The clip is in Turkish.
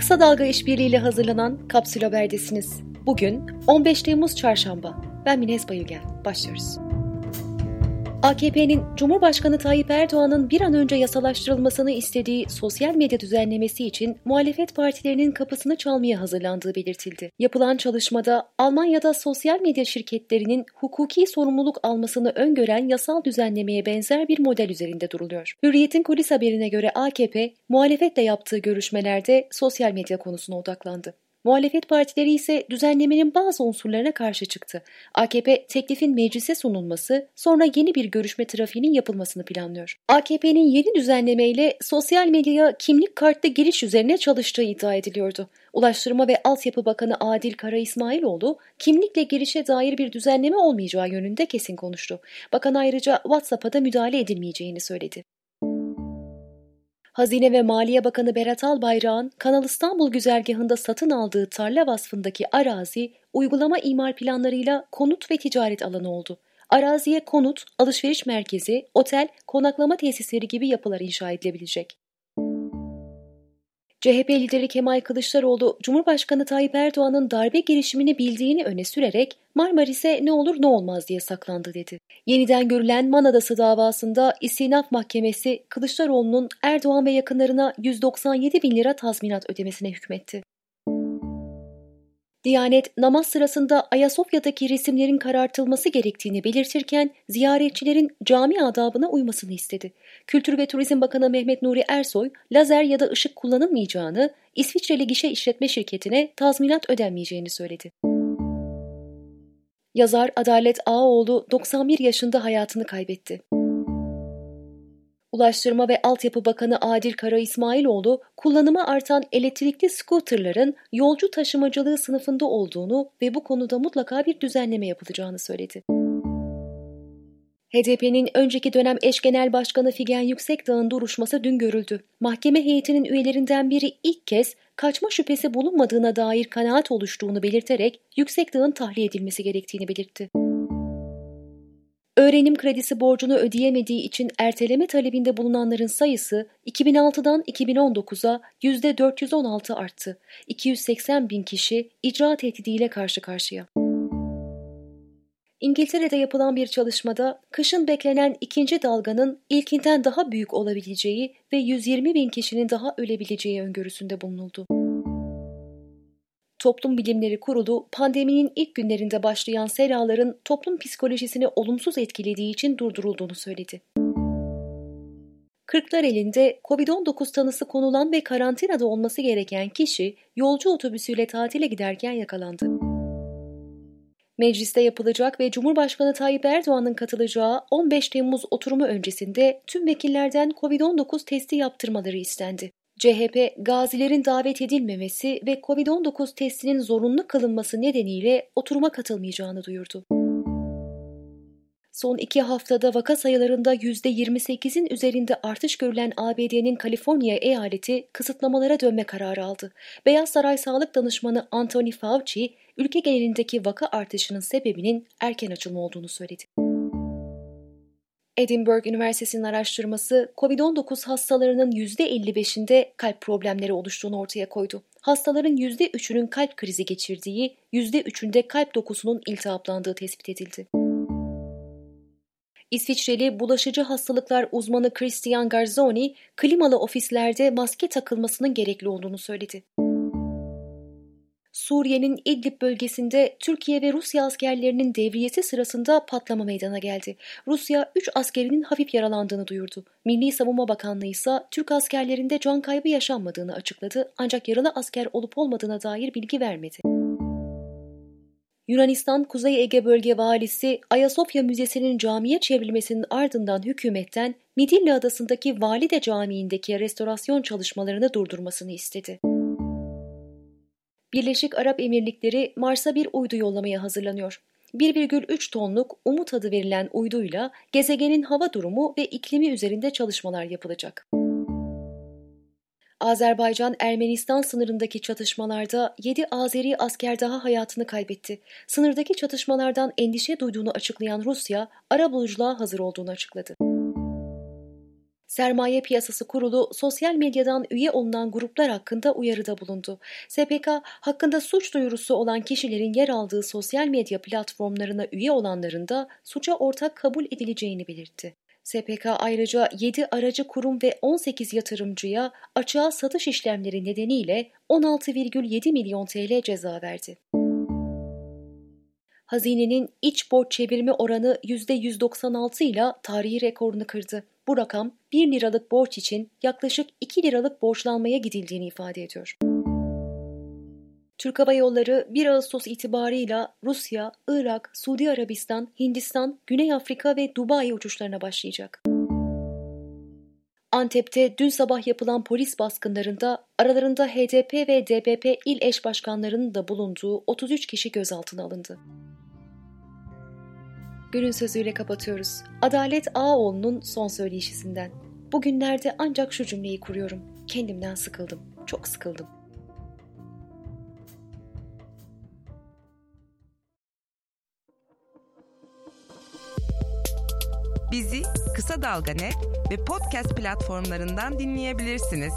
Kısa Dalga işbirliğiyle hazırlanan Kapsül Haber'desiniz. Bugün 15 Temmuz Çarşamba. Ben Minez Bayülgen. Başlıyoruz. AKP'nin Cumhurbaşkanı Tayyip Erdoğan'ın bir an önce yasalaştırılmasını istediği sosyal medya düzenlemesi için muhalefet partilerinin kapısını çalmaya hazırlandığı belirtildi. Yapılan çalışmada Almanya'da sosyal medya şirketlerinin hukuki sorumluluk almasını öngören yasal düzenlemeye benzer bir model üzerinde duruluyor. Hürriyet'in kulis haberine göre AKP, muhalefetle yaptığı görüşmelerde sosyal medya konusuna odaklandı. Muhalefet partileri ise düzenlemenin bazı unsurlarına karşı çıktı. AKP teklifin meclise sunulması, sonra yeni bir görüşme trafiğinin yapılmasını planlıyor. AKP'nin yeni düzenlemeyle sosyal medyaya kimlik kartlı giriş üzerine çalıştığı iddia ediliyordu. Ulaştırma ve Altyapı Bakanı Adil Kara İsmailoğlu, kimlikle girişe dair bir düzenleme olmayacağı yönünde kesin konuştu. Bakan ayrıca WhatsApp'a da müdahale edilmeyeceğini söyledi. Hazine ve Maliye Bakanı Berat Albayrak'ın Kanal İstanbul güzergahında satın aldığı tarla vasfındaki arazi uygulama imar planlarıyla konut ve ticaret alanı oldu. Araziye konut, alışveriş merkezi, otel, konaklama tesisleri gibi yapılar inşa edilebilecek. CHP lideri Kemal Kılıçdaroğlu, Cumhurbaşkanı Tayyip Erdoğan'ın darbe girişimini bildiğini öne sürerek Marmaris'e ne olur ne olmaz diye saklandı dedi. Yeniden görülen Man Adası davasında İstinaf Mahkemesi Kılıçdaroğlu'nun Erdoğan ve yakınlarına 197 bin lira tazminat ödemesine hükmetti. Diyanet namaz sırasında Ayasofya'daki resimlerin karartılması gerektiğini belirtirken ziyaretçilerin cami adabına uymasını istedi. Kültür ve Turizm Bakanı Mehmet Nuri Ersoy, lazer ya da ışık kullanılmayacağını, İsviçreli gişe işletme şirketine tazminat ödenmeyeceğini söyledi. Yazar Adalet Ağaoğlu 91 yaşında hayatını kaybetti. Ulaştırma ve Altyapı Bakanı Adil Kara İsmailoğlu, kullanımı artan elektrikli scooterların yolcu taşımacılığı sınıfında olduğunu ve bu konuda mutlaka bir düzenleme yapılacağını söyledi. HDP'nin önceki dönem eş genel başkanı Figen Yüksekdağ'ın duruşması dün görüldü. Mahkeme heyetinin üyelerinden biri ilk kez kaçma şüphesi bulunmadığına dair kanaat oluştuğunu belirterek Yüksekdağ'ın tahliye edilmesi gerektiğini belirtti. Öğrenim kredisi borcunu ödeyemediği için erteleme talebinde bulunanların sayısı 2006'dan 2019'a %416 arttı. 280 bin kişi icra tehdidiyle karşı karşıya. İngiltere'de yapılan bir çalışmada kışın beklenen ikinci dalganın ilkinden daha büyük olabileceği ve 120 bin kişinin daha ölebileceği öngörüsünde bulunuldu. Toplum Bilimleri Kurulu pandeminin ilk günlerinde başlayan selaların toplum psikolojisini olumsuz etkilediği için durdurulduğunu söyledi. Kırklar elinde COVID-19 tanısı konulan ve karantinada olması gereken kişi yolcu otobüsüyle tatile giderken yakalandı. Mecliste yapılacak ve Cumhurbaşkanı Tayyip Erdoğan'ın katılacağı 15 Temmuz oturumu öncesinde tüm vekillerden COVID-19 testi yaptırmaları istendi. CHP, gazilerin davet edilmemesi ve COVID-19 testinin zorunlu kılınması nedeniyle oturuma katılmayacağını duyurdu. Son iki haftada vaka sayılarında %28'in üzerinde artış görülen ABD'nin Kaliforniya eyaleti kısıtlamalara dönme kararı aldı. Beyaz Saray Sağlık Danışmanı Anthony Fauci, ülke genelindeki vaka artışının sebebinin erken açılma olduğunu söyledi. Edinburgh Üniversitesi'nin araştırması COVID-19 hastalarının %55'inde kalp problemleri oluştuğunu ortaya koydu. Hastaların %3'ünün kalp krizi geçirdiği, %3'ünde kalp dokusunun iltihaplandığı tespit edildi. İsviçreli bulaşıcı hastalıklar uzmanı Christian Garzoni, klimalı ofislerde maske takılmasının gerekli olduğunu söyledi. Suriye'nin İdlib bölgesinde Türkiye ve Rusya askerlerinin devriyesi sırasında patlama meydana geldi. Rusya 3 askerinin hafif yaralandığını duyurdu. Milli Savunma Bakanlığı ise Türk askerlerinde can kaybı yaşanmadığını açıkladı ancak yaralı asker olup olmadığına dair bilgi vermedi. Yunanistan Kuzey Ege Bölge Valisi Ayasofya Müzesi'nin camiye çevrilmesinin ardından hükümetten Midilli Adası'ndaki Valide Camii'ndeki restorasyon çalışmalarını durdurmasını istedi. Birleşik Arap Emirlikleri Mars'a bir uydu yollamaya hazırlanıyor. 1,3 tonluk Umut adı verilen uyduyla gezegenin hava durumu ve iklimi üzerinde çalışmalar yapılacak. Azerbaycan-Ermenistan sınırındaki çatışmalarda 7 Azeri asker daha hayatını kaybetti. Sınırdaki çatışmalardan endişe duyduğunu açıklayan Rusya, ara buluculuğa hazır olduğunu açıkladı. Sermaye Piyasası Kurulu sosyal medyadan üye olunan gruplar hakkında uyarıda bulundu. SPK hakkında suç duyurusu olan kişilerin yer aldığı sosyal medya platformlarına üye olanların da suça ortak kabul edileceğini belirtti. SPK ayrıca 7 aracı kurum ve 18 yatırımcıya açığa satış işlemleri nedeniyle 16,7 milyon TL ceza verdi. Hazinenin iç borç çevirme oranı %196 ile tarihi rekorunu kırdı. Bu rakam 1 liralık borç için yaklaşık 2 liralık borçlanmaya gidildiğini ifade ediyor. Türk Hava Yolları 1 Ağustos itibarıyla Rusya, Irak, Suudi Arabistan, Hindistan, Güney Afrika ve Dubai uçuşlarına başlayacak. Antep'te dün sabah yapılan polis baskınlarında aralarında HDP ve DBP il eş başkanlarının da bulunduğu 33 kişi gözaltına alındı. Günün sözüyle kapatıyoruz. Adalet Ağaoğlu'nun son söyleyişisinden. Bugünlerde ancak şu cümleyi kuruyorum. Kendimden sıkıldım. Çok sıkıldım. Bizi Kısa Dalga Net ve podcast platformlarından dinleyebilirsiniz.